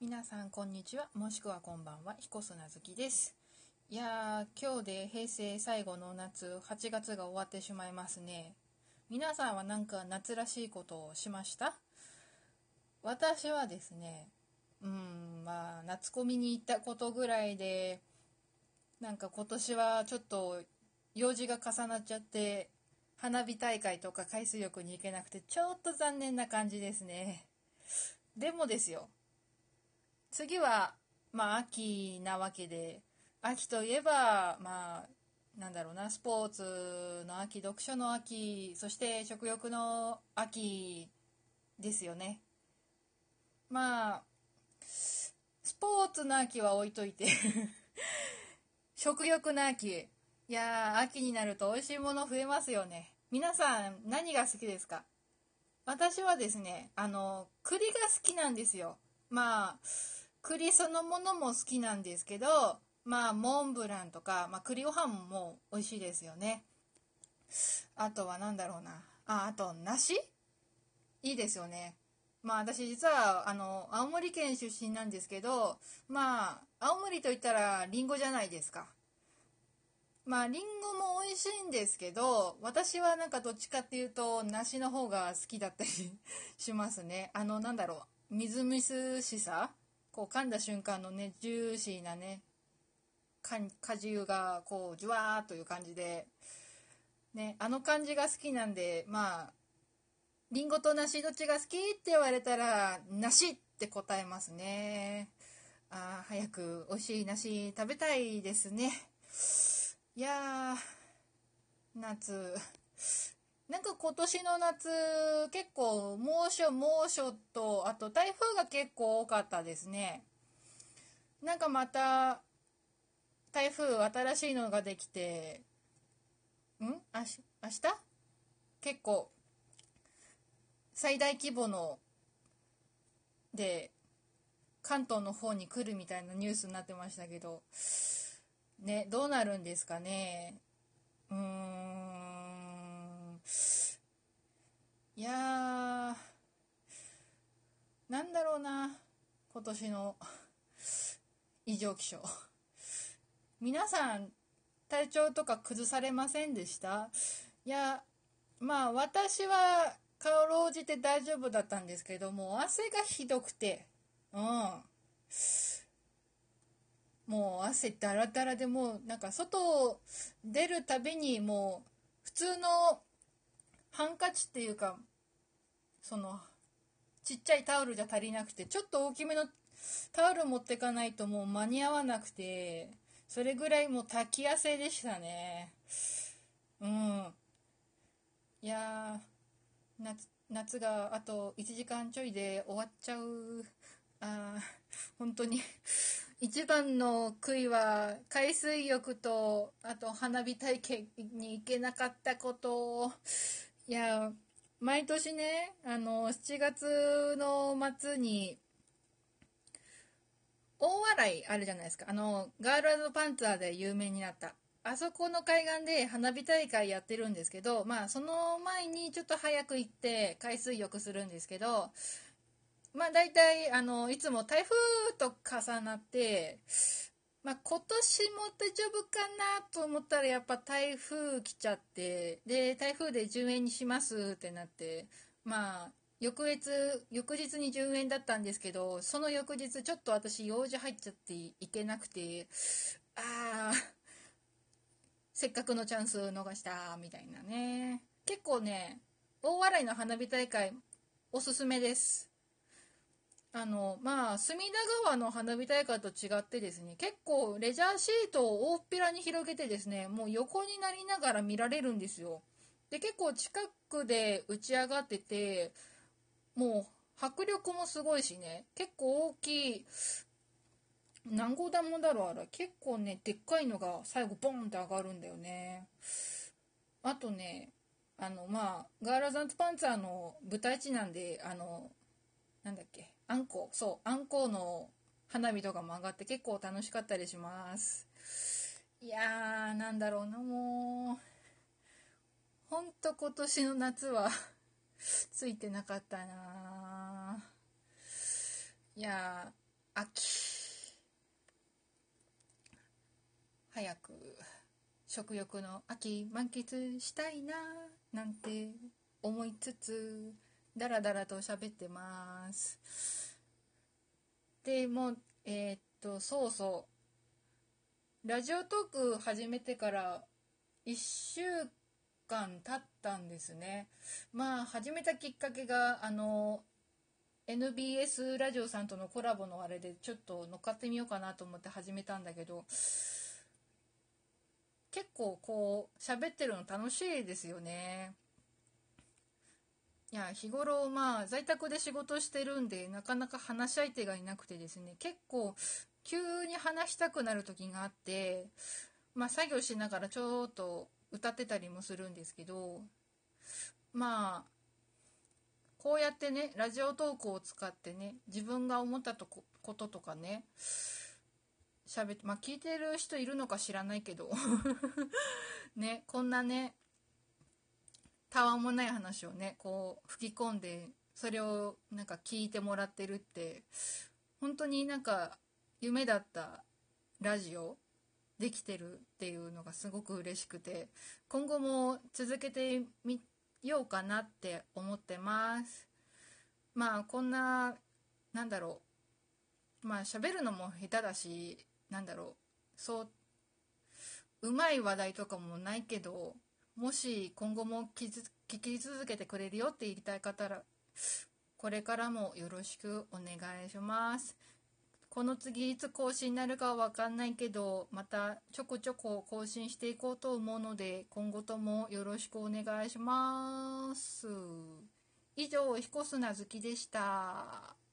皆さんこんにちは。もしくはこんばんは。彦砂月です。いやー今日で平成最後の夏8月が終わってしまいますね。皆さんは何か夏らしいことをしました？私はですねうんまあ夏コミに行ったことぐらいでなんか今年はちょっと用事が重なっちゃって花火大会とか海水浴に行けなくてちょっと残念な感じですね。でもですよ次はまあ秋なわけで秋といえばまあなんだろうなスポーツの秋読書の秋そして食欲の秋ですよね。まあスポーツの秋は置いといて 食欲の秋。いやー秋になると美味しいもの増えますよね。皆さん何が好きですか？私はですねあの栗が好きなんですよ。まあ栗そのものも好きなんですけどまあモンブランとか、まあ、栗ご飯も美味しいですよね。あとは何だろうな。ああと梨？いいですよね。まあ私実はあの青森県出身なんですけどまあ青森といったらりんごじゃないですか。まありんごも美味しいんですけど私はなんかどっちかっていうと梨の方が好きだったりしますね。あのなんだろう。みずみずしさ？こう噛んだ瞬間のねジューシーなね果汁がこうジュワーという感じでねあの感じが好きなんでまありんごと梨どっちが好きって言われたら梨って答えますね。あ早く美味しい梨食べたいですね。いやー夏。なんか今年の夏結構猛暑猛暑とあと台風が結構多かったですね。なんかまた台風新しいのができてん？明日？結構最大規模ので関東の方に来るみたいなニュースになってましたけどねどうなるんですかね。うーんいやーなんだろうな今年の異常気象。皆さん体調とか崩されませんでした？いやまあ私はかろうじて大丈夫だったんですけども汗がひどくて。うん。もう汗だらだらでもうなんか外出るたびにもう普通のハンカチっていうかそのちっちゃいタオルじゃ足りなくてちょっと大きめのタオル持ってかないともう間に合わなくてそれぐらいもう炊き汗でしたね。うん。いや夏夏があと1時間ちょいで終わっちゃう。あ本当に。一番の悔いは海水浴とあと花火体験に行けなかったこと。いや毎年ねあの7月の末に大洗あるじゃないですか。あのガールパンツァーで有名になった。あそこの海岸で花火大会やってるんですけどまあその前にちょっと早く行って海水浴するんですけどまあ大体あのいつも台風と重なってまあ、今年も大丈夫かなと思ったらやっぱ台風来ちゃってで台風で10円にしますってなってまあ翌日翌日に10円だったんですけどその翌日ちょっと私用事入っちゃって行けなくてああせっかくのチャンス逃したみたいなね。結構ね大洗の花火大会おすすめです。あのまあ隅田川の花火大会と違ってですね結構レジャーシートを大っぴらに広げてですねもう横になりながら見られるんですよ。で結構近くで打ち上がっててもう迫力もすごいしね結構大きい何号玉だろうあれ結構ねでっかいのが最後ボンって上がるんだよね。あとねあのまあガーラザンツパンツァーの舞台地なんであのなんだっけあんこそうあんこの花火とかも上がって結構楽しかったりします。いやーなんだろうなもう。ほんと今年の夏は ついてなかったないや秋。早く食欲の秋満喫したいななんて思いつつ。ダラダラと喋ってます。でもうえー、っとそうそう。ラジオトーク始めてから1週間経ったんですね。まあ始めたきっかけがあの NBS ラジオさんとのコラボのあれでちょっと乗っかってみようかなと思って始めたんだけど結構こう喋ってるの楽しいですよね。いや日頃まあ在宅で仕事してるんでなかなか話し相手がいなくてですね。結構急に話したくなる時があってまあ作業しながらちょっと歌ってたりもするんですけどまあこうやってねラジオトークを使ってね自分が思ったとここととかね喋ってまあ聞いてる人いるのか知らないけど ねこんなねたわもない話をねこう吹き込んでそれをなんか聞いてもらってるって本当になんか夢だったラジオできてるっていうのがすごく嬉しくて今後も続けてみようかなって思ってます。まあこんななんだろうまあ喋るのも下手だしなんだろうそううまい話題とかもないけどもし今後も聞き続けてくれるよって言いたい方らこれからもよろしくお願いします。この次いつ更新になるかは分かんないけどまたちょこちょこ更新していこうと思うので今後ともよろしくお願いします。以上彦砂好きでした。